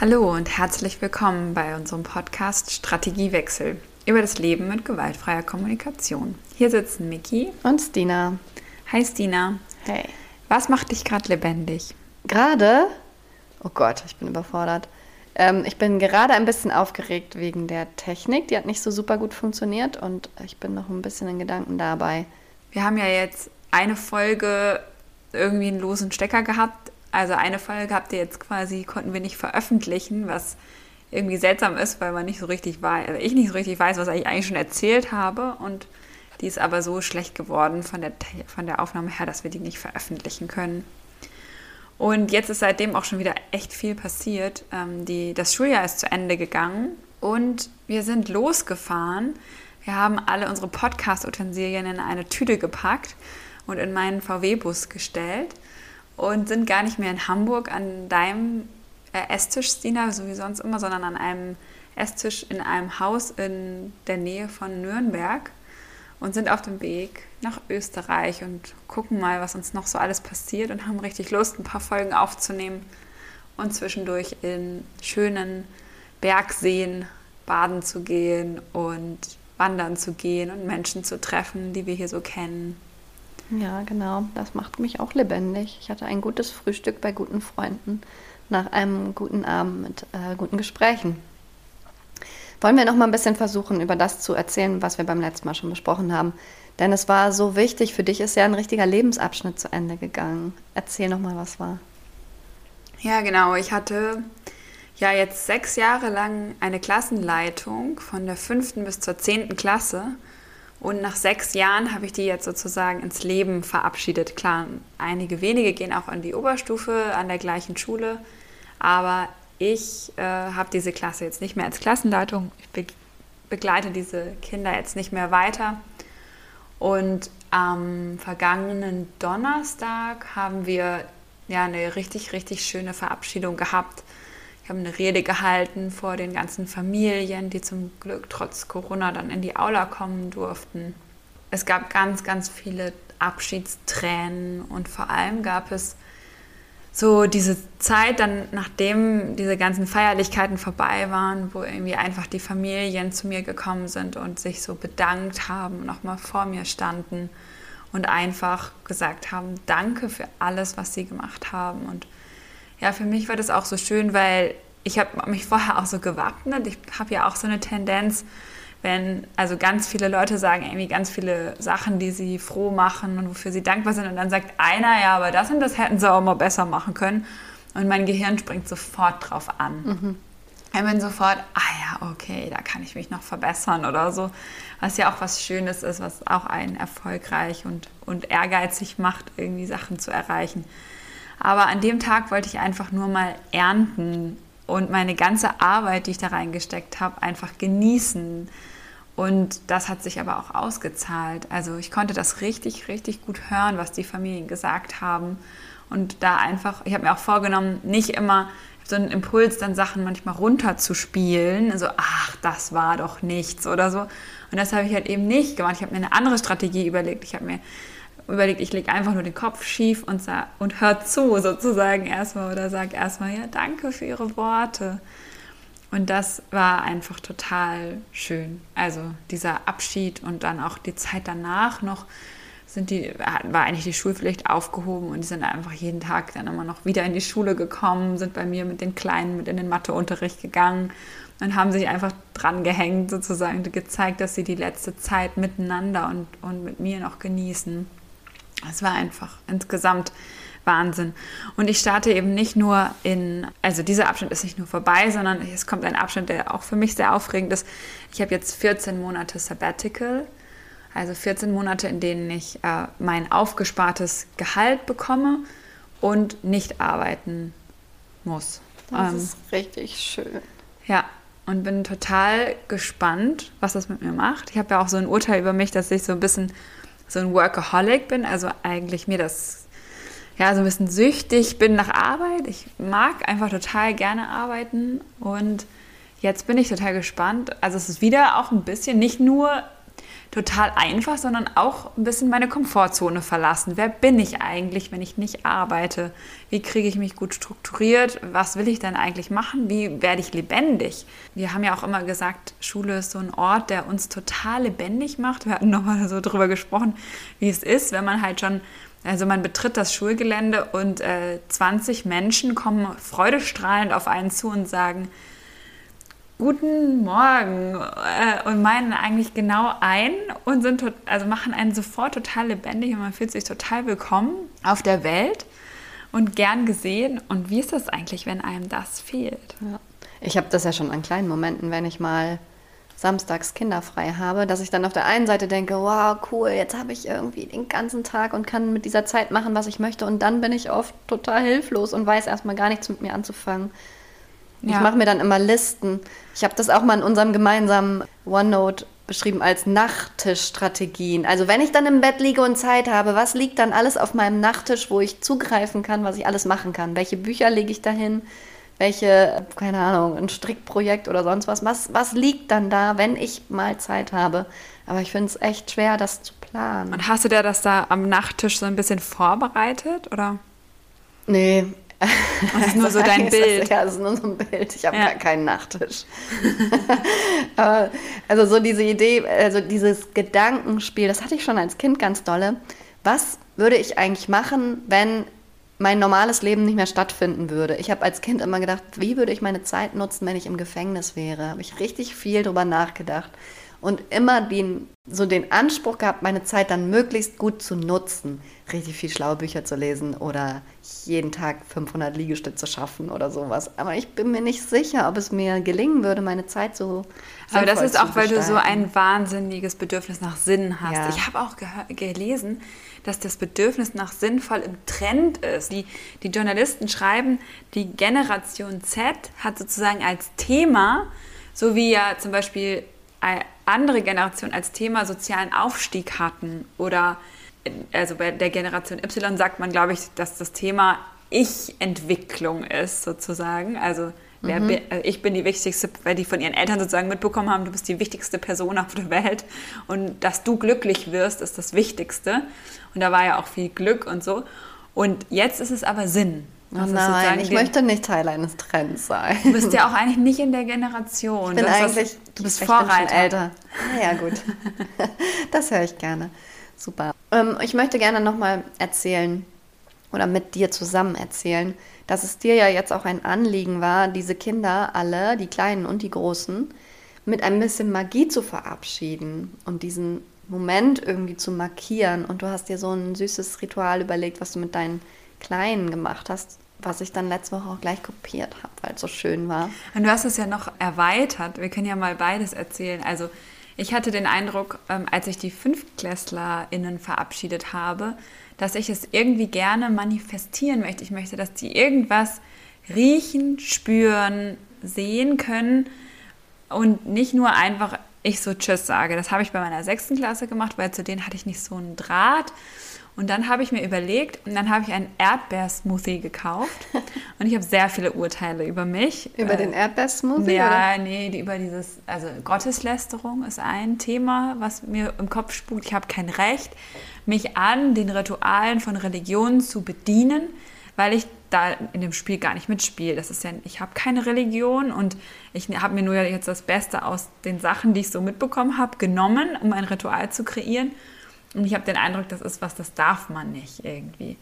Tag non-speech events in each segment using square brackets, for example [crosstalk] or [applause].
Hallo und herzlich willkommen bei unserem Podcast Strategiewechsel über das Leben mit gewaltfreier Kommunikation. Hier sitzen Miki und Stina. Hi Stina. Hey. Was macht dich gerade lebendig? Gerade? Oh Gott, ich bin überfordert. Ähm, ich bin gerade ein bisschen aufgeregt wegen der Technik. Die hat nicht so super gut funktioniert und ich bin noch ein bisschen in Gedanken dabei. Wir haben ja jetzt eine Folge irgendwie einen losen Stecker gehabt also eine Folge habt ihr jetzt quasi, konnten wir nicht veröffentlichen, was irgendwie seltsam ist, weil man nicht so richtig weiß, also ich nicht so richtig weiß, was ich eigentlich schon erzählt habe. Und die ist aber so schlecht geworden von der, von der Aufnahme her, dass wir die nicht veröffentlichen können. Und jetzt ist seitdem auch schon wieder echt viel passiert. Ähm, die, das Schuljahr ist zu Ende gegangen und wir sind losgefahren. Wir haben alle unsere Podcast-Utensilien in eine Tüte gepackt und in meinen VW-Bus gestellt und sind gar nicht mehr in Hamburg an deinem äh, Esstisch, Stina, so wie sonst immer, sondern an einem Esstisch in einem Haus in der Nähe von Nürnberg und sind auf dem Weg nach Österreich und gucken mal, was uns noch so alles passiert und haben richtig Lust, ein paar Folgen aufzunehmen und zwischendurch in schönen Bergseen baden zu gehen und wandern zu gehen und Menschen zu treffen, die wir hier so kennen. Ja, genau. Das macht mich auch lebendig. Ich hatte ein gutes Frühstück bei guten Freunden nach einem guten Abend mit äh, guten Gesprächen. Wollen wir noch mal ein bisschen versuchen, über das zu erzählen, was wir beim letzten Mal schon besprochen haben? Denn es war so wichtig. Für dich ist ja ein richtiger Lebensabschnitt zu Ende gegangen. Erzähl noch mal, was war. Ja, genau. Ich hatte ja jetzt sechs Jahre lang eine Klassenleitung von der fünften bis zur zehnten Klasse. Und nach sechs Jahren habe ich die jetzt sozusagen ins Leben verabschiedet. Klar, einige wenige gehen auch an die Oberstufe an der gleichen Schule, aber ich äh, habe diese Klasse jetzt nicht mehr als Klassenleitung. Ich be begleite diese Kinder jetzt nicht mehr weiter. Und am vergangenen Donnerstag haben wir ja eine richtig, richtig schöne Verabschiedung gehabt ich habe eine Rede gehalten vor den ganzen Familien, die zum Glück trotz Corona dann in die Aula kommen durften. Es gab ganz, ganz viele Abschiedstränen und vor allem gab es so diese Zeit dann, nachdem diese ganzen Feierlichkeiten vorbei waren, wo irgendwie einfach die Familien zu mir gekommen sind und sich so bedankt haben, nochmal vor mir standen und einfach gesagt haben, danke für alles, was sie gemacht haben und ja, für mich war das auch so schön, weil ich habe mich vorher auch so gewappnet. Ich habe ja auch so eine Tendenz, wenn also ganz viele Leute sagen irgendwie ganz viele Sachen, die sie froh machen und wofür sie dankbar sind und dann sagt einer, ja, aber das und das hätten sie auch mal besser machen können und mein Gehirn springt sofort drauf an. Mhm. Ich bin sofort, ah ja, okay, da kann ich mich noch verbessern oder so. Was ja auch was Schönes ist, was auch einen erfolgreich und, und ehrgeizig macht, irgendwie Sachen zu erreichen. Aber an dem Tag wollte ich einfach nur mal ernten und meine ganze Arbeit, die ich da reingesteckt habe, einfach genießen. Und das hat sich aber auch ausgezahlt. Also ich konnte das richtig, richtig gut hören, was die Familien gesagt haben. Und da einfach, ich habe mir auch vorgenommen, nicht immer so einen Impuls, dann Sachen manchmal runterzuspielen. Also, ach, das war doch nichts oder so. Und das habe ich halt eben nicht gemacht. Ich habe mir eine andere Strategie überlegt. Ich habe mir überlegt, ich lege einfach nur den Kopf schief und, und hör zu sozusagen erstmal oder sag erstmal, ja, danke für Ihre Worte. Und das war einfach total schön. Also dieser Abschied und dann auch die Zeit danach noch sind die, war eigentlich die Schulpflicht aufgehoben und die sind einfach jeden Tag dann immer noch wieder in die Schule gekommen, sind bei mir mit den Kleinen mit in den Matheunterricht gegangen und haben sich einfach dran gehängt sozusagen, gezeigt, dass sie die letzte Zeit miteinander und, und mit mir noch genießen. Es war einfach insgesamt Wahnsinn. Und ich starte eben nicht nur in, also dieser Abschnitt ist nicht nur vorbei, sondern es kommt ein Abschnitt, der auch für mich sehr aufregend ist. Ich habe jetzt 14 Monate Sabbatical, also 14 Monate, in denen ich äh, mein aufgespartes Gehalt bekomme und nicht arbeiten muss. Das ähm, ist richtig schön. Ja, und bin total gespannt, was das mit mir macht. Ich habe ja auch so ein Urteil über mich, dass ich so ein bisschen so ein Workaholic bin, also eigentlich mir das ja so ein bisschen süchtig bin nach Arbeit. Ich mag einfach total gerne arbeiten und jetzt bin ich total gespannt. Also es ist wieder auch ein bisschen nicht nur total einfach, sondern auch ein bisschen meine Komfortzone verlassen. Wer bin ich eigentlich, wenn ich nicht arbeite? Wie kriege ich mich gut strukturiert? Was will ich denn eigentlich machen? Wie werde ich lebendig? Wir haben ja auch immer gesagt, Schule ist so ein Ort, der uns total lebendig macht. Wir hatten nochmal so drüber gesprochen, wie es ist, wenn man halt schon also man betritt das Schulgelände und äh, 20 Menschen kommen freudestrahlend auf einen zu und sagen, guten Morgen äh, und meinen eigentlich genau ein und sind also machen einen sofort total lebendig und man fühlt sich total willkommen auf der Welt und gern gesehen. Und wie ist das eigentlich, wenn einem das fehlt? Ja. Ich habe das ja schon an kleinen Momenten, wenn ich mal samstags kinderfrei habe, dass ich dann auf der einen Seite denke, wow, cool, jetzt habe ich irgendwie den ganzen Tag und kann mit dieser Zeit machen, was ich möchte. Und dann bin ich oft total hilflos und weiß erstmal gar nichts mit mir anzufangen. Ja. Ich mache mir dann immer Listen. Ich habe das auch mal in unserem gemeinsamen OneNote beschrieben als Nachttischstrategien. Also wenn ich dann im Bett liege und Zeit habe, was liegt dann alles auf meinem Nachttisch, wo ich zugreifen kann, was ich alles machen kann? Welche Bücher lege ich dahin? welche, keine Ahnung, ein Strickprojekt oder sonst was. Was, was liegt dann da, wenn ich mal Zeit habe? Aber ich finde es echt schwer, das zu planen. Und hast du dir das da am Nachttisch so ein bisschen vorbereitet, oder? Nee. [laughs] Das ist nur so dein [laughs] Bild. ja, das ist nur so ein Bild. Ich habe ja. gar keinen Nachttisch. [laughs] also so diese Idee, also dieses Gedankenspiel, das hatte ich schon als Kind ganz dolle. Was würde ich eigentlich machen, wenn mein normales Leben nicht mehr stattfinden würde. Ich habe als Kind immer gedacht, wie würde ich meine Zeit nutzen, wenn ich im Gefängnis wäre? Habe ich richtig viel darüber nachgedacht und immer den, so den Anspruch gehabt, meine Zeit dann möglichst gut zu nutzen. Richtig viel schlaue Bücher zu lesen oder jeden Tag 500 Liegestütze schaffen oder sowas. Aber ich bin mir nicht sicher, ob es mir gelingen würde, meine Zeit so. Aber das ist auch, weil du so ein wahnsinniges Bedürfnis nach Sinn hast. Ja. Ich habe auch gelesen, dass das Bedürfnis nach sinnvoll im Trend ist. Die, die Journalisten schreiben, die Generation Z hat sozusagen als Thema, so wie ja zum Beispiel andere Generationen als Thema sozialen Aufstieg hatten oder also bei der Generation Y sagt man, glaube ich, dass das Thema Ich-Entwicklung ist sozusagen. Also Wer, mhm. Also ich bin die wichtigste, weil die von ihren Eltern sozusagen mitbekommen haben, du bist die wichtigste Person auf der Welt und dass du glücklich wirst, ist das Wichtigste. Und da war ja auch viel Glück und so. Und jetzt ist es aber Sinn. Oh nein, ich möchte nicht Teil eines Trends sein. Du bist ja auch [laughs] eigentlich nicht in der Generation. Ich bin du eigentlich, das, du bist Vorreiter. älter. Ah, ja, gut. [laughs] das höre ich gerne. Super. Ähm, ich möchte gerne nochmal erzählen oder mit dir zusammen erzählen, dass es dir ja jetzt auch ein Anliegen war, diese Kinder alle, die Kleinen und die Großen, mit ein bisschen Magie zu verabschieden und diesen Moment irgendwie zu markieren. Und du hast dir so ein süßes Ritual überlegt, was du mit deinen Kleinen gemacht hast, was ich dann letzte Woche auch gleich kopiert habe, weil es so schön war. Und du hast es ja noch erweitert. Wir können ja mal beides erzählen. Also ich hatte den Eindruck, ähm, als ich die FünftklässlerInnen verabschiedet habe, dass ich es irgendwie gerne manifestieren möchte. Ich möchte, dass die irgendwas riechen, spüren, sehen können und nicht nur einfach ich so Tschüss sage. Das habe ich bei meiner sechsten Klasse gemacht, weil zu denen hatte ich nicht so einen Draht. Und dann habe ich mir überlegt, und dann habe ich einen Erdbeersmoothie gekauft. Und ich habe sehr viele Urteile über mich. Über äh, den Erdbeersmoothie? Ja, oder? nee, die, über dieses, also Gotteslästerung ist ein Thema, was mir im Kopf spukt. Ich habe kein Recht, mich an den Ritualen von Religionen zu bedienen, weil ich da in dem Spiel gar nicht mitspiele. Das ist ja, ich habe keine Religion und ich habe mir nur jetzt das Beste aus den Sachen, die ich so mitbekommen habe, genommen, um ein Ritual zu kreieren. Und ich habe den Eindruck, das ist was, das darf man nicht irgendwie.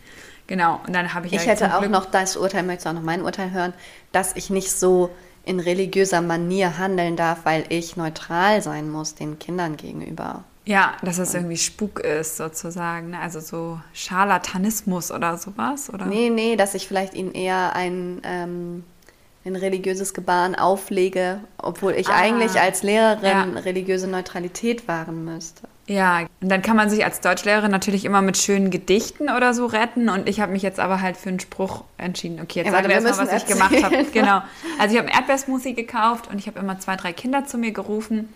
Genau, und dann habe ich. Ich halt hätte auch Glück noch das Urteil, möchtest du auch noch mein Urteil hören, dass ich nicht so in religiöser Manier handeln darf, weil ich neutral sein muss den Kindern gegenüber. Ja, dass es irgendwie Spuk ist, sozusagen. Ne? Also so Scharlatanismus oder sowas, oder? Nee, nee, dass ich vielleicht ihnen eher ein, ähm, ein religiöses Gebaren auflege, obwohl ich ah, eigentlich als Lehrerin ja. religiöse Neutralität wahren müsste. Ja, und dann kann man sich als Deutschlehrerin natürlich immer mit schönen Gedichten oder so retten. Und ich habe mich jetzt aber halt für einen Spruch entschieden. Okay, jetzt ja, sagen wir erstmal, was ich gemacht habe. [laughs] Genau. Also ich habe einen Erdbeersmoothie gekauft und ich habe immer zwei, drei Kinder zu mir gerufen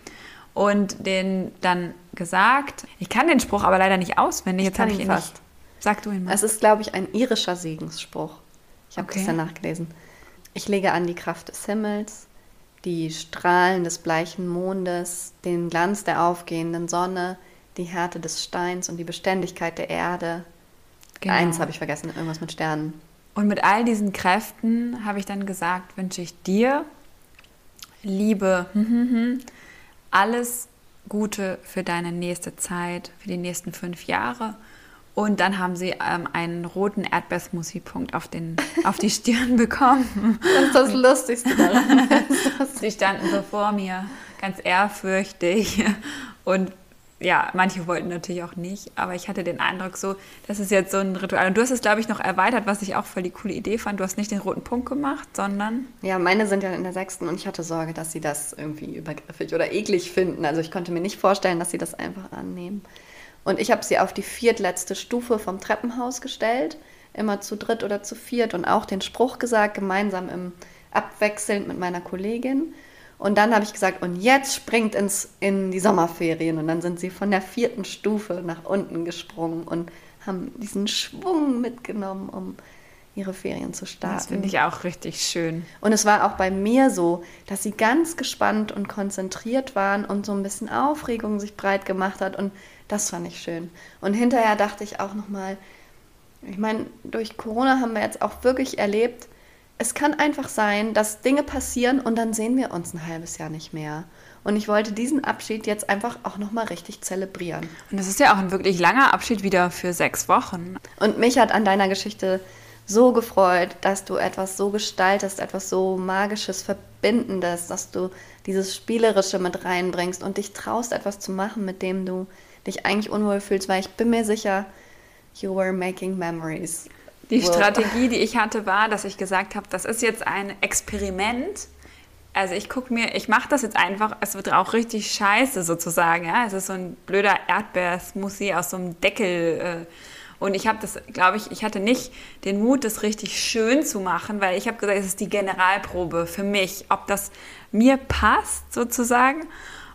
und den dann gesagt. Ich kann den Spruch aber leider nicht auswendig. Jetzt habe ich ihn fast. nicht. Sag du ihn mal. Es ist, glaube ich, ein irischer Segensspruch. Ich habe okay. das ja nachgelesen. Ich lege an die Kraft des Himmels, die Strahlen des bleichen Mondes, den Glanz der aufgehenden Sonne, die Härte des Steins und die Beständigkeit der Erde. Genau. Eins habe ich vergessen, irgendwas mit Sternen. Und mit all diesen Kräften habe ich dann gesagt, wünsche ich dir, Liebe, hm, hm, hm, alles Gute für deine nächste Zeit, für die nächsten fünf Jahre. Und dann haben sie ähm, einen roten Erdbeersmoothie-Punkt auf, [laughs] auf die Stirn bekommen. Das ist das Lustigste daran. [laughs] sie standen so vor mir, ganz ehrfürchtig und ja, manche wollten natürlich auch nicht, aber ich hatte den Eindruck so, das ist jetzt so ein Ritual. Und du hast es, glaube ich, noch erweitert, was ich auch voll die coole Idee fand. Du hast nicht den roten Punkt gemacht, sondern... Ja, meine sind ja in der sechsten und ich hatte Sorge, dass sie das irgendwie übergriffig oder eklig finden. Also ich konnte mir nicht vorstellen, dass sie das einfach annehmen. Und ich habe sie auf die viertletzte Stufe vom Treppenhaus gestellt, immer zu dritt oder zu viert und auch den Spruch gesagt, gemeinsam im abwechselnd mit meiner Kollegin. Und dann habe ich gesagt, und jetzt springt ins, in die Sommerferien. Und dann sind sie von der vierten Stufe nach unten gesprungen und haben diesen Schwung mitgenommen, um ihre Ferien zu starten. Das finde ich auch richtig schön. Und es war auch bei mir so, dass sie ganz gespannt und konzentriert waren und so ein bisschen Aufregung sich breit gemacht hat. Und das fand ich schön. Und hinterher dachte ich auch nochmal, ich meine, durch Corona haben wir jetzt auch wirklich erlebt, es kann einfach sein, dass Dinge passieren und dann sehen wir uns ein halbes Jahr nicht mehr. Und ich wollte diesen Abschied jetzt einfach auch nochmal richtig zelebrieren. Und das ist ja auch ein wirklich langer Abschied wieder für sechs Wochen. Und mich hat an deiner Geschichte so gefreut, dass du etwas so gestaltest, etwas so Magisches, Verbindendes, dass du dieses Spielerische mit reinbringst und dich traust, etwas zu machen, mit dem du dich eigentlich unwohl fühlst, weil ich bin mir sicher, you were making memories. Die Strategie, die ich [laughs] hatte, war, dass ich gesagt habe, das ist jetzt ein Experiment. Also ich gucke mir, ich mache das jetzt einfach, es wird auch richtig scheiße sozusagen. Ja? Es ist so ein blöder Erdbeersmoothie aus so einem Deckel. Äh, und ich habe das, glaube ich, ich hatte nicht den Mut, das richtig schön zu machen, weil ich habe gesagt, es ist die Generalprobe für mich, ob das mir passt sozusagen.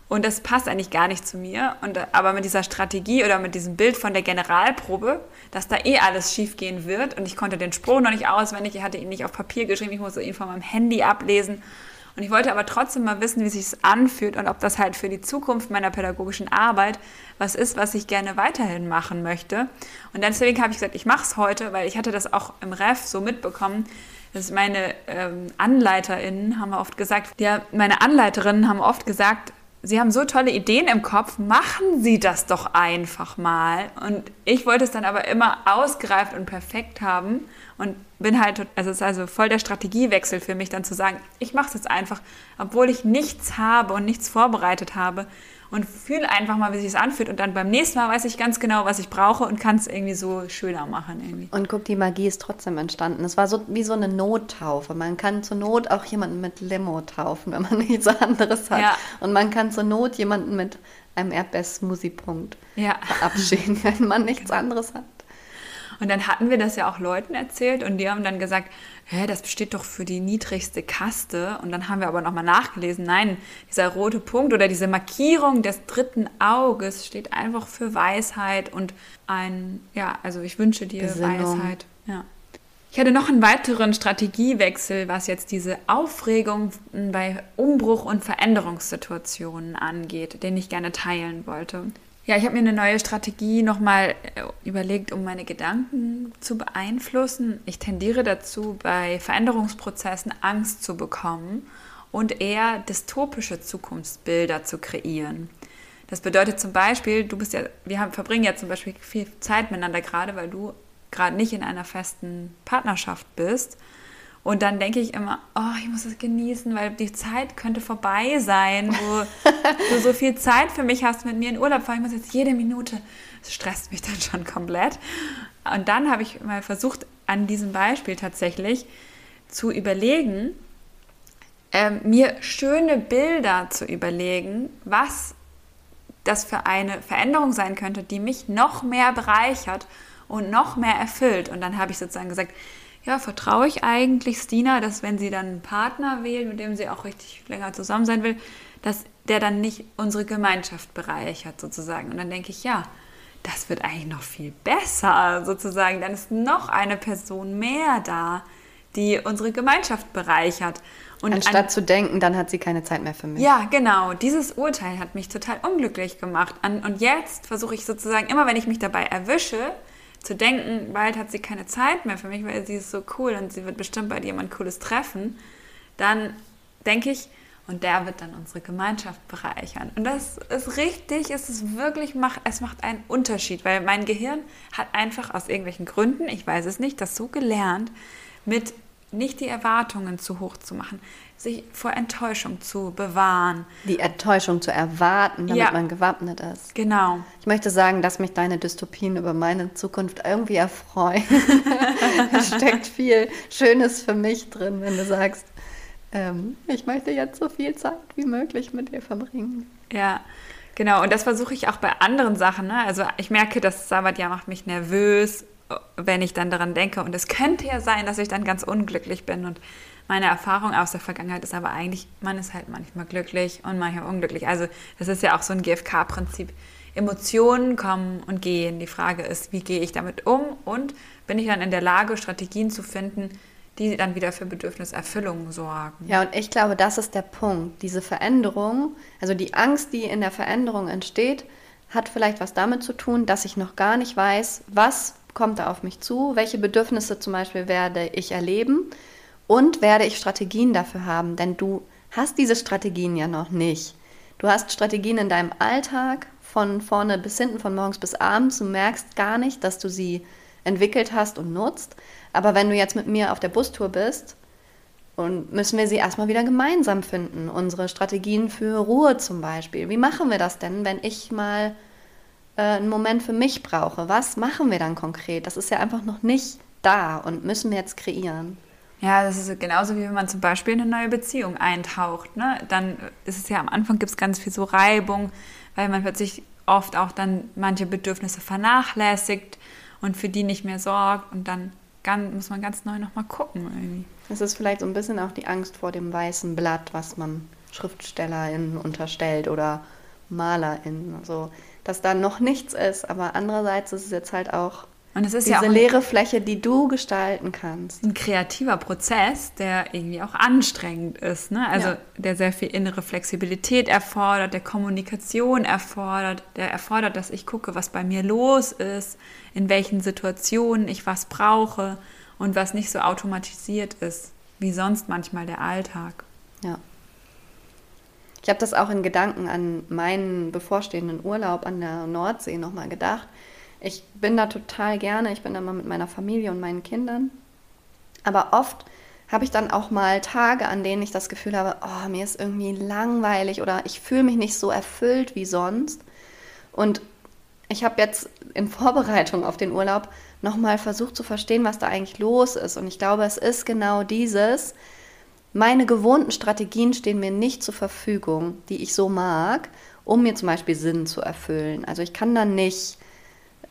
Und das passt eigentlich gar nicht zu mir. Und, aber mit dieser Strategie oder mit diesem Bild von der Generalprobe, dass da eh alles schief gehen wird. Und ich konnte den Spruch noch nicht auswendig, ich hatte ihn nicht auf Papier geschrieben, ich musste ihn von meinem Handy ablesen. Und ich wollte aber trotzdem mal wissen, wie sich anfühlt und ob das halt für die Zukunft meiner pädagogischen Arbeit was ist, was ich gerne weiterhin machen möchte. Und deswegen habe ich gesagt, ich mache es heute, weil ich hatte das auch im Ref so mitbekommen. Dass meine ähm, AnleiterInnen haben oft gesagt, ja, meine Anleiterinnen haben oft gesagt, Sie haben so tolle Ideen im Kopf, machen Sie das doch einfach mal. Und ich wollte es dann aber immer ausgereift und perfekt haben und bin halt, also es ist also voll der Strategiewechsel für mich, dann zu sagen, ich mache es jetzt einfach, obwohl ich nichts habe und nichts vorbereitet habe, und fühle einfach mal, wie sich es anfühlt. Und dann beim nächsten Mal weiß ich ganz genau, was ich brauche und kann es irgendwie so schöner machen. Irgendwie. Und guck, die Magie ist trotzdem entstanden. Es war so wie so eine Nottaufe. Man kann zur Not auch jemanden mit Limo taufen, wenn man [laughs] nichts anderes hat. Ja. Und man kann zur Not jemanden mit einem Erdbeersmoothie-Punkt ja. verabschieden, [laughs] wenn man nichts anderes hat. Und dann hatten wir das ja auch Leuten erzählt und die haben dann gesagt, hä, das besteht doch für die niedrigste Kaste. Und dann haben wir aber nochmal nachgelesen, nein, dieser rote Punkt oder diese Markierung des dritten Auges steht einfach für Weisheit und ein, ja, also ich wünsche dir Besinnung. Weisheit. Ja. Ich hatte noch einen weiteren Strategiewechsel, was jetzt diese Aufregung bei Umbruch- und Veränderungssituationen angeht, den ich gerne teilen wollte. Ja, ich habe mir eine neue Strategie nochmal äh, überlegt, um meine Gedanken zu beeinflussen. Ich tendiere dazu, bei Veränderungsprozessen Angst zu bekommen und eher dystopische Zukunftsbilder zu kreieren. Das bedeutet zum Beispiel, du bist ja, wir haben, verbringen ja zum Beispiel viel Zeit miteinander gerade, weil du gerade nicht in einer festen Partnerschaft bist. Und dann denke ich immer, oh, ich muss es genießen, weil die Zeit könnte vorbei sein, wo du so viel Zeit für mich hast, mit mir in Urlaub fahren. Ich muss jetzt jede Minute, das stresst mich dann schon komplett. Und dann habe ich mal versucht, an diesem Beispiel tatsächlich zu überlegen, äh, mir schöne Bilder zu überlegen, was das für eine Veränderung sein könnte, die mich noch mehr bereichert und noch mehr erfüllt. Und dann habe ich sozusagen gesagt, ja, vertraue ich eigentlich Stina, dass wenn sie dann einen Partner wählt, mit dem sie auch richtig länger zusammen sein will, dass der dann nicht unsere Gemeinschaft bereichert sozusagen. Und dann denke ich, ja, das wird eigentlich noch viel besser sozusagen. Dann ist noch eine Person mehr da, die unsere Gemeinschaft bereichert. Und Anstatt an, zu denken, dann hat sie keine Zeit mehr für mich. Ja, genau. Dieses Urteil hat mich total unglücklich gemacht. Und jetzt versuche ich sozusagen, immer wenn ich mich dabei erwische, zu denken, bald hat sie keine Zeit mehr für mich, weil sie ist so cool und sie wird bestimmt bei jemand Cooles treffen, dann denke ich, und der wird dann unsere Gemeinschaft bereichern. Und das ist richtig, es ist wirklich, es macht einen Unterschied, weil mein Gehirn hat einfach aus irgendwelchen Gründen, ich weiß es nicht, das so gelernt, mit nicht die Erwartungen zu hoch zu machen, sich vor Enttäuschung zu bewahren. Die Enttäuschung zu erwarten, damit ja, man gewappnet ist. Genau. Ich möchte sagen, dass mich deine Dystopien über meine Zukunft irgendwie erfreuen. [laughs] da steckt viel Schönes für mich drin, wenn du sagst, ähm, ich möchte jetzt so viel Zeit wie möglich mit dir verbringen. Ja, genau. Und das versuche ich auch bei anderen Sachen. Ne? Also ich merke, das Sabbatjahr macht mich nervös wenn ich dann daran denke. Und es könnte ja sein, dass ich dann ganz unglücklich bin. Und meine Erfahrung aus der Vergangenheit ist aber eigentlich, man ist halt manchmal glücklich und manchmal unglücklich. Also das ist ja auch so ein GFK-Prinzip. Emotionen kommen und gehen. Die Frage ist, wie gehe ich damit um und bin ich dann in der Lage, Strategien zu finden, die dann wieder für Bedürfniserfüllung sorgen. Ja, und ich glaube, das ist der Punkt. Diese Veränderung, also die Angst, die in der Veränderung entsteht, hat vielleicht was damit zu tun, dass ich noch gar nicht weiß, was kommt da auf mich zu? Welche Bedürfnisse zum Beispiel werde ich erleben? Und werde ich Strategien dafür haben? Denn du hast diese Strategien ja noch nicht. Du hast Strategien in deinem Alltag von vorne bis hinten, von morgens bis abends. Du merkst gar nicht, dass du sie entwickelt hast und nutzt. Aber wenn du jetzt mit mir auf der Bustour bist, und müssen wir sie erstmal wieder gemeinsam finden. Unsere Strategien für Ruhe zum Beispiel. Wie machen wir das denn, wenn ich mal äh, einen Moment für mich brauche, was machen wir dann konkret? Das ist ja einfach noch nicht da und müssen wir jetzt kreieren. Ja, das ist genauso wie wenn man zum Beispiel in eine neue Beziehung eintaucht. Ne? Dann ist es ja am Anfang gibt es ganz viel so Reibung, weil man plötzlich oft auch dann manche Bedürfnisse vernachlässigt und für die nicht mehr sorgt und dann ganz, muss man ganz neu nochmal gucken irgendwie. Das ist vielleicht so ein bisschen auch die Angst vor dem weißen Blatt, was man SchriftstellerInnen unterstellt oder MalerInnen. Also dass da noch nichts ist. Aber andererseits ist es jetzt halt auch und es ist diese ja auch leere Fläche, die du gestalten kannst. Ein kreativer Prozess, der irgendwie auch anstrengend ist. Ne? Also ja. der sehr viel innere Flexibilität erfordert, der Kommunikation erfordert, der erfordert, dass ich gucke, was bei mir los ist, in welchen Situationen ich was brauche und was nicht so automatisiert ist, wie sonst manchmal der Alltag. Ja. Ich habe das auch in Gedanken an meinen bevorstehenden Urlaub an der Nordsee nochmal gedacht. Ich bin da total gerne, ich bin da mal mit meiner Familie und meinen Kindern. Aber oft habe ich dann auch mal Tage, an denen ich das Gefühl habe, oh, mir ist irgendwie langweilig oder ich fühle mich nicht so erfüllt wie sonst. Und ich habe jetzt in Vorbereitung auf den Urlaub nochmal versucht zu verstehen, was da eigentlich los ist. Und ich glaube, es ist genau dieses, meine gewohnten Strategien stehen mir nicht zur Verfügung, die ich so mag, um mir zum Beispiel Sinn zu erfüllen. Also ich kann dann nicht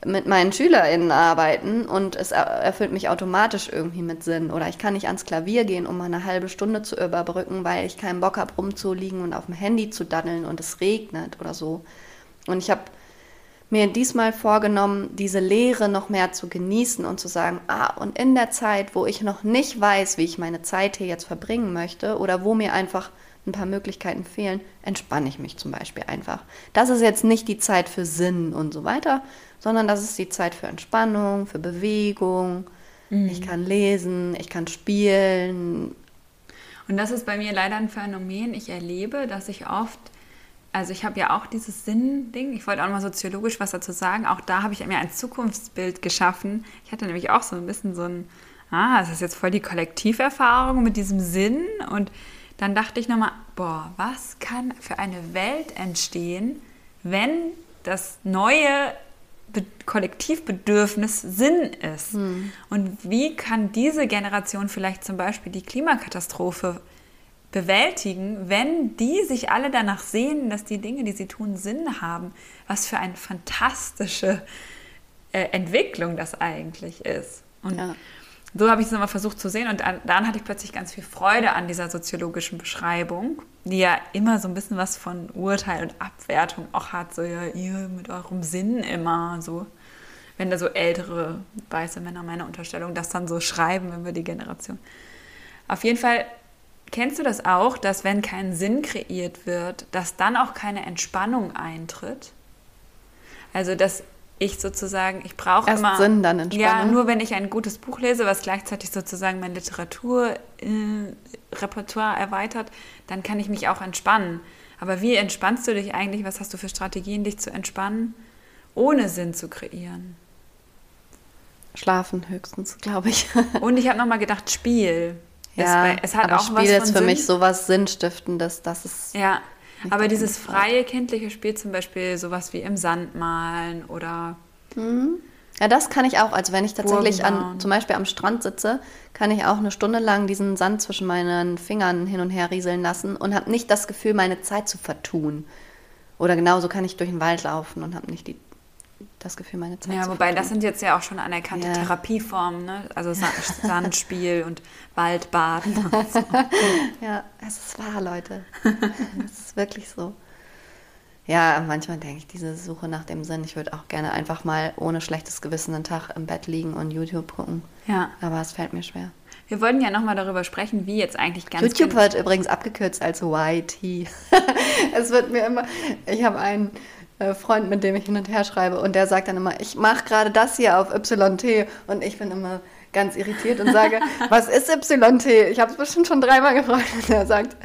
mit meinen SchülerInnen arbeiten und es erfüllt mich automatisch irgendwie mit Sinn. Oder ich kann nicht ans Klavier gehen, um mal eine halbe Stunde zu überbrücken, weil ich keinen Bock habe, rumzuliegen und auf dem Handy zu daddeln und es regnet oder so. Und ich habe mir diesmal vorgenommen, diese Lehre noch mehr zu genießen und zu sagen, ah, und in der Zeit, wo ich noch nicht weiß, wie ich meine Zeit hier jetzt verbringen möchte oder wo mir einfach ein paar Möglichkeiten fehlen, entspanne ich mich zum Beispiel einfach. Das ist jetzt nicht die Zeit für Sinn und so weiter, sondern das ist die Zeit für Entspannung, für Bewegung. Mhm. Ich kann lesen, ich kann spielen. Und das ist bei mir leider ein Phänomen. Ich erlebe, dass ich oft also ich habe ja auch dieses Sinn-Ding. Ich wollte auch mal soziologisch was dazu sagen. Auch da habe ich mir ein Zukunftsbild geschaffen. Ich hatte nämlich auch so ein bisschen so ein, ah, das ist jetzt voll die Kollektiverfahrung mit diesem Sinn. Und dann dachte ich nochmal, boah, was kann für eine Welt entstehen, wenn das neue Be Kollektivbedürfnis Sinn ist? Hm. Und wie kann diese Generation vielleicht zum Beispiel die Klimakatastrophe bewältigen, wenn die sich alle danach sehen, dass die Dinge, die sie tun, Sinn haben. Was für eine fantastische äh, Entwicklung das eigentlich ist. Und ja. So habe ich es nochmal versucht zu sehen und dann, hatte ich plötzlich ganz viel Freude an dieser soziologischen Beschreibung, die ja immer so ein bisschen was von Urteil und Abwertung auch hat, so ja, ihr mit eurem Sinn immer so. Wenn da so ältere weiße Männer, meine Unterstellung, das dann so schreiben, wenn wir die Generation. Auf jeden Fall kennst du das auch, dass wenn kein Sinn kreiert wird, dass dann auch keine Entspannung eintritt? Also, dass ich sozusagen, ich brauche immer. Sinn, dann Entspannung. Ja, nur wenn ich ein gutes Buch lese, was gleichzeitig sozusagen mein Literaturrepertoire erweitert, dann kann ich mich auch entspannen. Aber wie entspannst du dich eigentlich? Was hast du für Strategien, dich zu entspannen, ohne Sinn zu kreieren? Schlafen höchstens, glaube ich. [laughs] Und ich habe nochmal gedacht, Spiel. Ja, es, es hat aber auch Spiel was ist für Sinn. mich sowas Sinnstiftendes, das ist Ja, aber dieses freie kindliche Spiel, zum Beispiel sowas wie im Sand malen oder Ja, das kann ich auch. Also wenn ich tatsächlich an, zum Beispiel am Strand sitze, kann ich auch eine Stunde lang diesen Sand zwischen meinen Fingern hin und her rieseln lassen und habe nicht das Gefühl, meine Zeit zu vertun. Oder genauso kann ich durch den Wald laufen und habe nicht die, das Gefühl, meine Zeit ja, wobei das sind jetzt ja auch schon anerkannte Ja. Therapieformen, ne? Also Sa [laughs] Sandspiel und Waldbaden. [laughs] Ja, es ist wahr, Leute. es ist wirklich so. Ja, manchmal denke ich, diese Suche nach dem Sinn, ich würde auch gerne einfach mal ohne schlechtes Gewissen einen Tag im Bett liegen und YouTube gucken. Ja. Aber es fällt mir schwer. Wir wollten ja nochmal darüber sprechen, wie jetzt eigentlich ganz YouTube wird übrigens abgekürzt als YT. [laughs] es wird mir immer, ich habe einen Freund, mit dem ich hin und her schreibe und der sagt dann immer, ich mache gerade das hier auf YT und ich bin immer ganz irritiert und sage, [laughs] was ist YT? Ich habe es bestimmt schon dreimal gefragt und er sagt,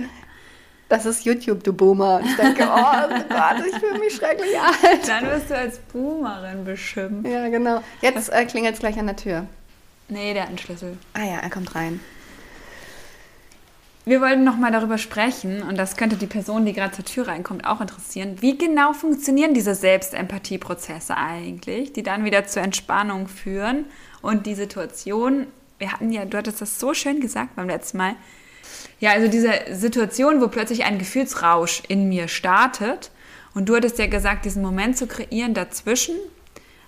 das ist YouTube, du Boomer. Und ich denke, oh Gott, ich fühle mich schrecklich alt. Dann wirst du als Boomerin beschimpft. Ja, genau. Jetzt äh, klingelt es gleich an der Tür. Nee, der hat einen Schlüssel. Ah ja, er kommt rein. Wir wollten nochmal darüber sprechen, und das könnte die Person, die gerade zur Tür reinkommt, auch interessieren. Wie genau funktionieren diese Selbstempathieprozesse eigentlich, die dann wieder zur Entspannung führen? Und die Situation, wir hatten ja, du hattest das so schön gesagt beim letzten Mal, ja, also diese Situation, wo plötzlich ein Gefühlsrausch in mir startet. Und du hattest ja gesagt, diesen Moment zu kreieren dazwischen,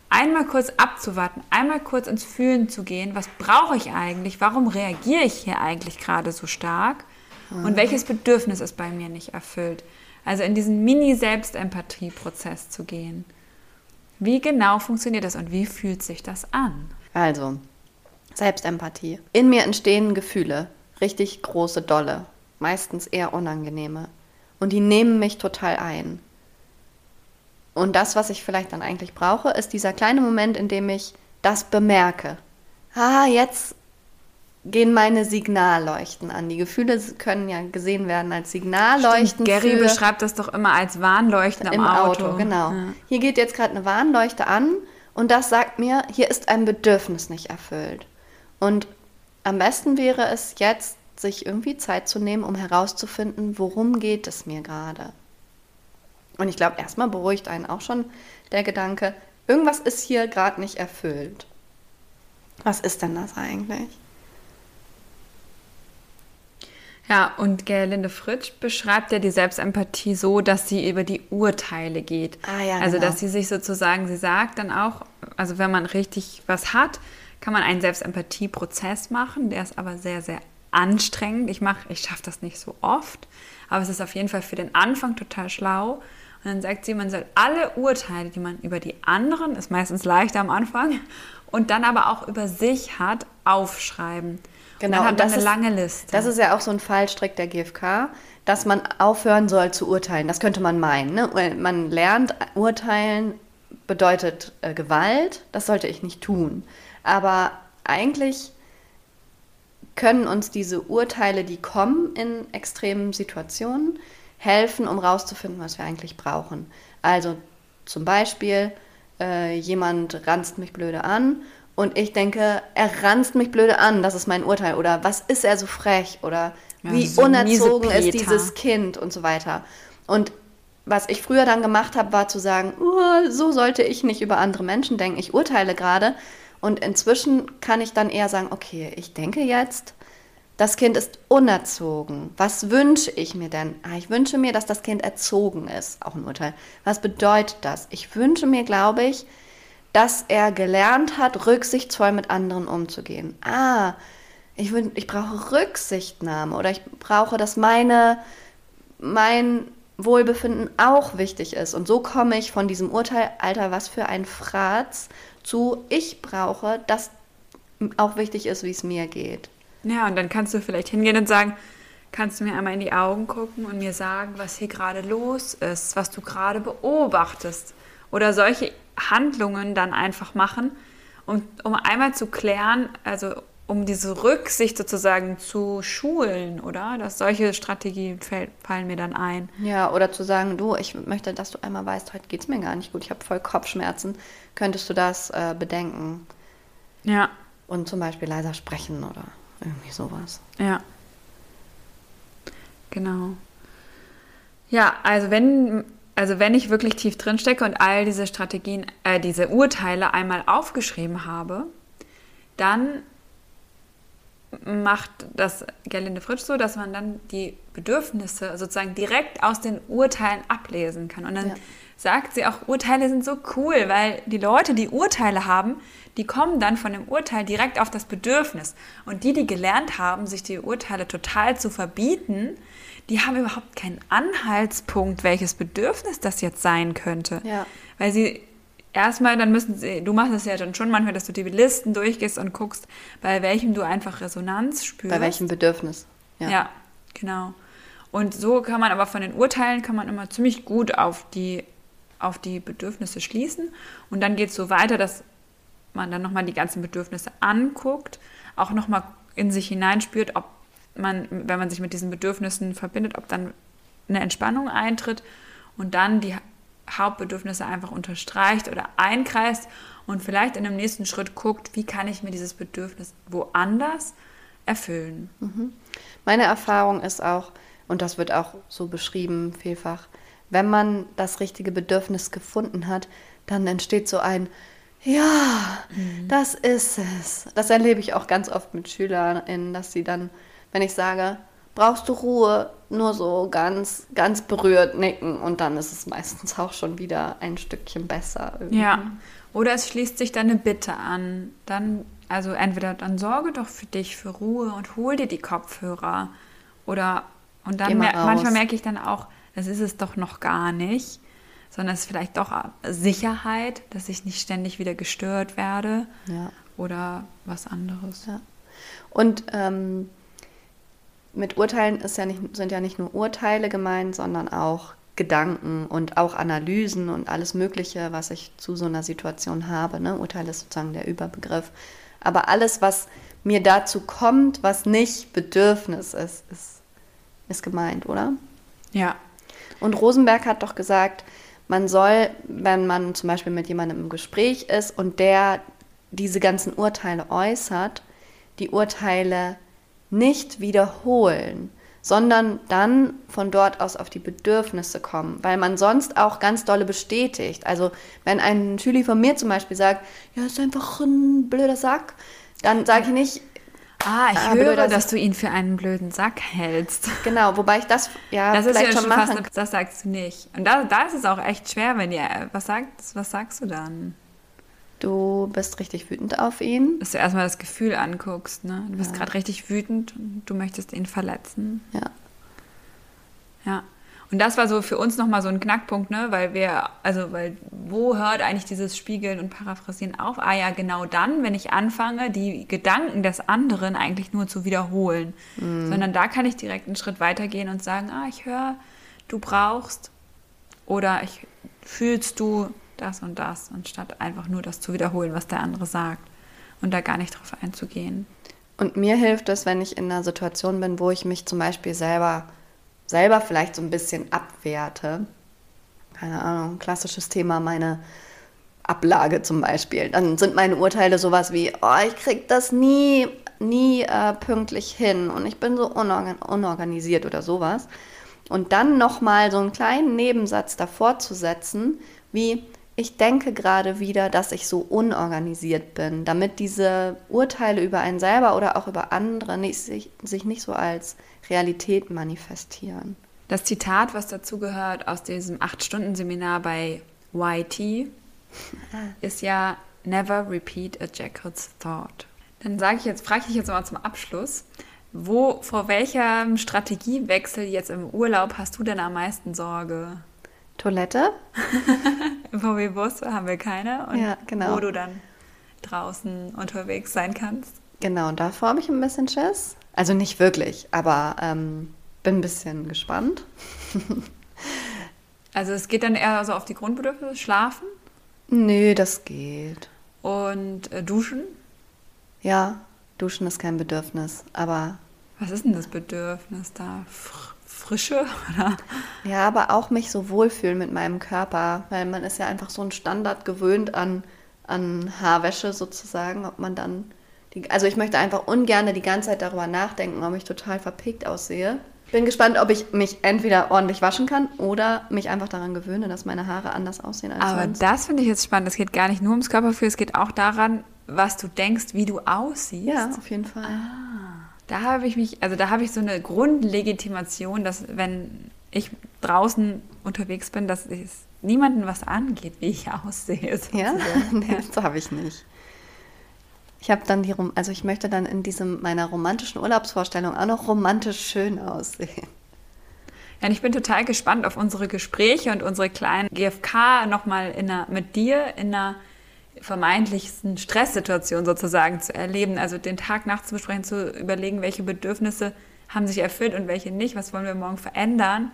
einmal kurz abzuwarten, einmal kurz ins Fühlen zu gehen, was brauche ich eigentlich, warum reagiere ich hier eigentlich gerade so stark und welches Bedürfnis ist bei mir nicht erfüllt. Also in diesen Mini-Selbstempathie-Prozess zu gehen. Wie genau funktioniert das und wie fühlt sich das an? Also, Selbstempathie. In mir entstehen Gefühle, richtig große, dolle, meistens eher unangenehme. Und die nehmen mich total ein. Und das, was ich vielleicht dann eigentlich brauche, ist dieser kleine Moment, in dem ich das bemerke. Ah, jetzt gehen meine Signalleuchten an. Die Gefühle können ja gesehen werden als Signalleuchten. Gary für beschreibt das doch immer als Warnleuchten am im Auto. Auto. genau. Ja. Hier geht jetzt gerade eine Warnleuchte an und das sagt mir, hier ist ein Bedürfnis nicht erfüllt. Und am besten wäre es jetzt, sich irgendwie Zeit zu nehmen, um herauszufinden, worum geht es mir gerade. Und ich glaube, erstmal beruhigt einen auch schon der Gedanke, irgendwas ist hier gerade nicht erfüllt. Was ist denn das eigentlich? Ja, und Gerlinde Fritsch beschreibt ja die Selbstempathie so, dass sie über die Urteile geht. Ah ja, also, genau. dass sie sich sozusagen, sie sagt dann auch, also wenn man richtig was hat, kann man einen Selbstempathie-Prozess machen, der ist aber sehr, sehr anstrengend. Ich mache, ich schaffe das nicht so oft, aber es ist auf jeden Fall für den Anfang total schlau. Und dann sagt sie, man soll alle Urteile, die man über die anderen, ist meistens leichter am Anfang, und dann aber auch über sich hat, aufschreiben. Genau, dann hat und man das eine ist- lange Liste. Das ist ja auch so ein Fallstrick der GfK, dass man aufhören soll zu urteilen. Das könnte man meinen. Ne? Man lernt, urteilen bedeutet äh, Gewalt. Das sollte ich nicht tun. Aber eigentlich können uns diese Urteile, die kommen in extremen Situationen, helfen, um rauszufinden, was wir eigentlich brauchen. Also zum Beispiel, äh, jemand ranzt mich blöde an und ich denke, er ranzt mich blöde an, das ist mein Urteil. Oder was ist er so frech? Oder Ja, wie so unerzogen ist dieses Kind und so weiter. Und was ich früher dann gemacht habe, war zu sagen, "Oh, so sollte ich nicht über andere Menschen denken. Ich urteile gerade. Und inzwischen kann ich dann eher sagen, okay, ich denke jetzt, das Kind ist unerzogen. Was wünsche ich mir denn? Ah, ich wünsche mir, dass das Kind erzogen ist. Auch ein Urteil. Was bedeutet das? Ich wünsche mir, glaube ich, dass er gelernt hat, rücksichtsvoll mit anderen umzugehen. Ah, ich, ich brauche Rücksichtnahme oder ich brauche, dass meine, mein Wohlbefinden auch wichtig ist. Und so komme ich von diesem Urteil, Alter, was für ein Fratz, zu ich brauche, dass auch wichtig ist, wie es mir geht. Ja, und dann kannst du vielleicht hingehen und sagen, kannst du mir einmal in die Augen gucken und mir sagen, was hier gerade los ist, was du gerade beobachtest? Oder solche Handlungen dann einfach machen, um, um einmal zu klären, also um diese Rücksicht sozusagen zu schulen, oder? Dass solche Strategien fallen mir dann ein. Ja, oder zu sagen, du, ich möchte, dass du einmal weißt, heute geht es mir gar nicht gut, ich habe voll Kopfschmerzen. Könntest du das äh, bedenken? Ja. Und zum Beispiel leiser sprechen oder irgendwie sowas. Ja. Genau. Ja, also wenn, also wenn ich wirklich tief drin stecke und all diese Strategien, äh, diese Urteile einmal aufgeschrieben habe, dann macht das Gerlinde Fritsch so, dass man dann die Bedürfnisse sozusagen direkt aus den Urteilen ablesen kann. Und dann ja. Sagt sie auch, Urteile sind so cool, weil die Leute, die Urteile haben, die kommen dann von dem Urteil direkt auf das Bedürfnis. Und die, die gelernt haben, sich die Urteile total zu verbieten, die haben überhaupt keinen Anhaltspunkt, welches Bedürfnis das jetzt sein könnte. Ja. Weil sie erstmal, dann müssen sie, du machst es ja dann schon manchmal, dass du die Listen durchgehst und guckst, bei welchem du einfach Resonanz spürst. Bei welchem Bedürfnis. Ja, ja genau. Und so kann man aber von den Urteilen kann man immer ziemlich gut auf die, auf die Bedürfnisse schließen. Und dann geht es so weiter, dass man dann nochmal die ganzen Bedürfnisse anguckt, auch nochmal in sich hineinspürt, ob man, wenn man sich mit diesen Bedürfnissen verbindet, ob dann eine Entspannung eintritt und dann die Hauptbedürfnisse einfach unterstreicht oder einkreist und vielleicht in dem nächsten Schritt guckt, wie kann ich mir dieses Bedürfnis woanders erfüllen. Mhm. Meine Erfahrung ist auch, und das wird auch so beschrieben vielfach, wenn man das richtige Bedürfnis gefunden hat, dann entsteht so ein Ja, mhm. das ist es. Das erlebe ich auch ganz oft mit SchülerInnen, dass sie dann, wenn ich sage, brauchst du Ruhe, nur so ganz, ganz berührt nicken und dann ist es meistens auch schon wieder ein Stückchen besser. Irgendwie. Ja. Oder es schließt sich dann eine Bitte an. Dann, also entweder dann sorge doch für dich, für Ruhe und hol dir die Kopfhörer. Oder und dann mer manchmal merke ich dann auch, das ist es doch noch gar nicht, sondern es ist vielleicht doch Sicherheit, dass ich nicht ständig wieder gestört werde. Ja. Oder was anderes. Ja. Und ähm, mit Urteilen ja nicht, sind ja nicht nur Urteile gemeint, sondern auch Gedanken und auch Analysen und alles Mögliche, was ich zu so einer Situation habe. Ne? Urteil ist sozusagen der Überbegriff. Aber alles, was mir dazu kommt, was nicht Bedürfnis ist, ist, ist gemeint, oder? Ja. Und Rosenberg hat doch gesagt, man soll, wenn man zum Beispiel mit jemandem im Gespräch ist und der diese ganzen Urteile äußert, die Urteile nicht wiederholen, sondern dann von dort aus auf die Bedürfnisse kommen, weil man sonst auch ganz dolle bestätigt. Also wenn ein Schüler von mir zum Beispiel sagt, ja, ist einfach ein blöder Sack, dann sage ich nicht, Ah, ich ah, höre, dass du ihn für einen blöden Sack hältst. [laughs] Genau, wobei ich das ja das vielleicht ist ja schon, schon fast, eine, das sagst du nicht. Und da, da ist es auch echt schwer, wenn ihr was sagt, was sagst du dann? Du bist richtig wütend auf ihn. Dass du erstmal das Gefühl anguckst, ne? Du bist ja. gerade richtig wütend und du möchtest ihn verletzen. Ja. Ja. Und das war so für uns nochmal so ein Knackpunkt, ne? Weil wir, also, weil, wo hört eigentlich dieses Spiegeln und Paraphrasieren auf? Ah ja, genau dann, wenn ich anfange, die Gedanken des anderen eigentlich nur zu wiederholen. Mhm. Sondern da kann ich direkt einen Schritt weitergehen und sagen, ah, ich höre, du brauchst oder ich fühlst du, das und das, anstatt einfach nur das zu wiederholen, was der andere sagt und da gar nicht drauf einzugehen. Und mir hilft es, wenn ich in einer Situation bin, wo ich mich zum Beispiel selber, selber vielleicht so ein bisschen abwerte. Keine Ahnung, klassisches Thema, meine Ablage zum Beispiel. Dann sind meine Urteile sowas wie, oh, ich krieg das nie, nie äh, pünktlich hin und ich bin so unorgan unorganisiert oder sowas. Und dann nochmal so einen kleinen Nebensatz davor zu setzen, wie, ich denke gerade wieder, dass ich so unorganisiert bin, damit diese Urteile über einen selber oder auch über andere nicht, sich, sich nicht so als Realität manifestieren. Das Zitat, was dazu gehört aus diesem 8-Stunden-Seminar bei YT, [laughs] ist ja Never repeat a jackal's thought. Dann sage ich jetzt, frage ich dich jetzt mal zum Abschluss, wo, vor welchem Strategiewechsel jetzt im Urlaub hast du denn am meisten Sorge? Toilette. [laughs] VW-Bus haben wir keine. Und ja, genau. wo du dann draußen unterwegs sein kannst. Genau, und davor habe ich ein bisschen Schiss. Also nicht wirklich, aber ähm, bin ein bisschen gespannt. [laughs] Also es geht dann eher so auf die Grundbedürfnisse, schlafen Nö, das geht. und äh, duschen. Ja, duschen ist kein Bedürfnis, aber Was ist denn das Bedürfnis da? Fr Frische? [laughs] Oder? ja, aber auch mich so wohlfühlen mit meinem Körper, weil man ist ja einfach so ein Standard gewöhnt an, an Haarwäsche sozusagen, ob man dann die, also ich möchte einfach ungern die ganze Zeit darüber nachdenken, ob ich total verpickt aussehe. Bin gespannt, ob ich mich entweder ordentlich waschen kann oder mich einfach daran gewöhne, dass meine Haare anders aussehen als Aber sonst. das finde ich jetzt spannend. Es geht gar nicht nur ums Körpergefühl, es geht auch daran, was du denkst, wie du aussiehst. ja, auf jeden Fall. Da habe ich mich, also da habe ich so eine Grundlegitimation, dass wenn ich draußen unterwegs bin, dass es niemandem was angeht, wie ich [laughs] aussehe. Ja, sozusagen. nee, [laughs] das habe ich nicht. Ich habe dann die, Rom- also ich möchte dann in diesem meiner romantischen Urlaubsvorstellung auch noch romantisch schön aussehen. Ja, und ich bin total gespannt auf unsere Gespräche und unsere kleinen GFK nochmal in einer, mit dir in einer vermeintlichsten Stresssituation sozusagen zu erleben. Also den Tag nachts zu besprechen, zu überlegen, welche Bedürfnisse haben sich erfüllt und welche nicht, was wollen wir morgen verändern.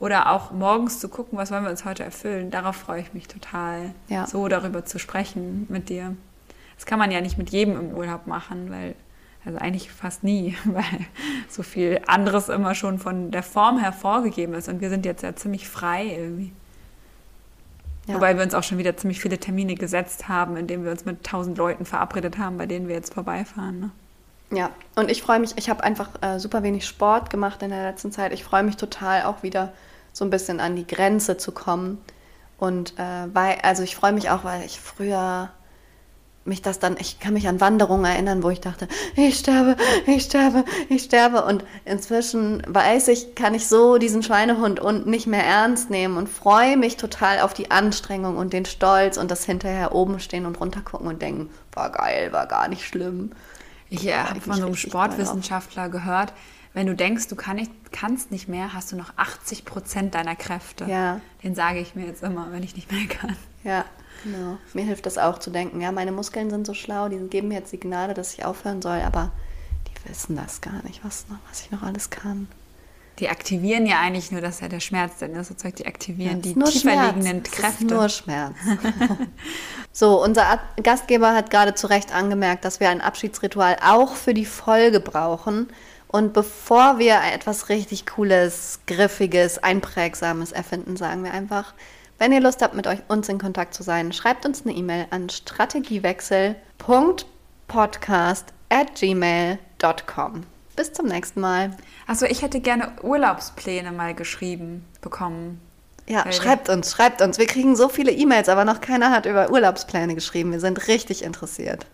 Oder auch morgens zu gucken, was wollen wir uns heute erfüllen. Darauf freue ich mich total, Ja. so darüber zu sprechen mit dir. Das kann man ja nicht mit jedem im Urlaub machen, weil, also eigentlich fast nie, [laughs] weil so viel anderes immer schon von der Form her vorgegeben ist. Und wir sind jetzt ja ziemlich frei irgendwie. Ja. Wobei wir uns auch schon wieder ziemlich viele Termine gesetzt haben, indem wir uns mit tausend Leuten verabredet haben, bei denen wir jetzt vorbeifahren. Ne? Ja, und ich freue mich, ich habe einfach äh, super wenig Sport gemacht in der letzten Zeit. Ich freue mich total auch wieder so ein bisschen an die Grenze zu kommen. Und äh, weil, also ich freue mich auch, weil ich früher mich das dann, ich kann mich an Wanderungen erinnern, wo ich dachte, ich sterbe, ich sterbe, ich sterbe. Und inzwischen weiß ich, kann ich so diesen Schweinehund und nicht mehr ernst nehmen und freue mich total auf die Anstrengung und den Stolz und das hinterher oben stehen und runter gucken und denken, war geil, war gar nicht schlimm. Ich äh, Hab habe von so einem. Sportwissenschaftler gehört, wenn du denkst, du kann nicht, kannst nicht mehr, hast du noch 80 Prozent deiner Kräfte. Ja. Den sage ich mir jetzt immer, wenn ich nicht mehr kann. Ja, genau. Mir hilft das auch zu denken, ja, meine Muskeln sind so schlau, die geben mir jetzt Signale, dass ich aufhören soll, aber die wissen das gar nicht, was, noch, was ich noch alles kann. Die aktivieren ja eigentlich nur, das ist ja der Schmerz, denn das sozusagen, die aktivieren Ja, die ist nur tiefer Schmerz. liegenden Es Kräfte. Ist nur Schmerz. [laughs] so, unser Gastgeber hat gerade zu Recht angemerkt, dass wir ein Abschiedsritual auch für die Folge brauchen. Und bevor wir etwas richtig Cooles, Griffiges, Einprägsames erfinden, sagen wir einfach, wenn ihr Lust habt, mit euch uns in Kontakt zu sein, schreibt uns eine E-Mail an strategiewechsel.podcast@gmail.com. Bis zum nächsten Mal. Achso, ich hätte gerne Urlaubspläne mal geschrieben bekommen. Ja, Weil- schreibt uns, schreibt uns. Wir kriegen so viele E-Mails, aber noch keiner hat über Urlaubspläne geschrieben. Wir sind richtig interessiert.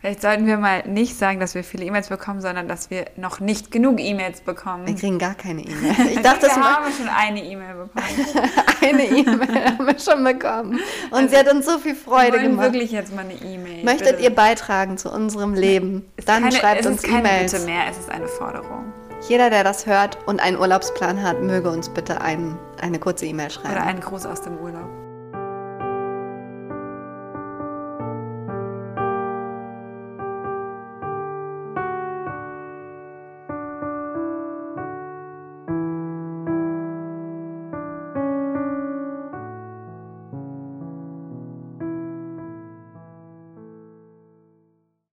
Vielleicht sollten wir mal nicht sagen, dass wir viele E-Mails bekommen, sondern dass wir noch nicht genug E-Mails bekommen. Wir kriegen gar keine [laughs] E-Mail. Ich dachte, wir haben schon eine E-Mail bekommen. [laughs] eine E-Mail haben wir schon bekommen. Und sie hat uns so viel Wir Freude wollen gemacht. wirklich jetzt mal eine E-Mail. Möchtet bitte. ihr beitragen zu unserem Leben? Ist Dann keine, schreibt es uns ist keine E-Mails. Bitte mehr, es ist eine Forderung. Jeder, der das hört und einen Urlaubsplan hat, möge uns bitte ein, eine kurze E-Mail schreiben. Oder einen Gruß aus dem Urlaub.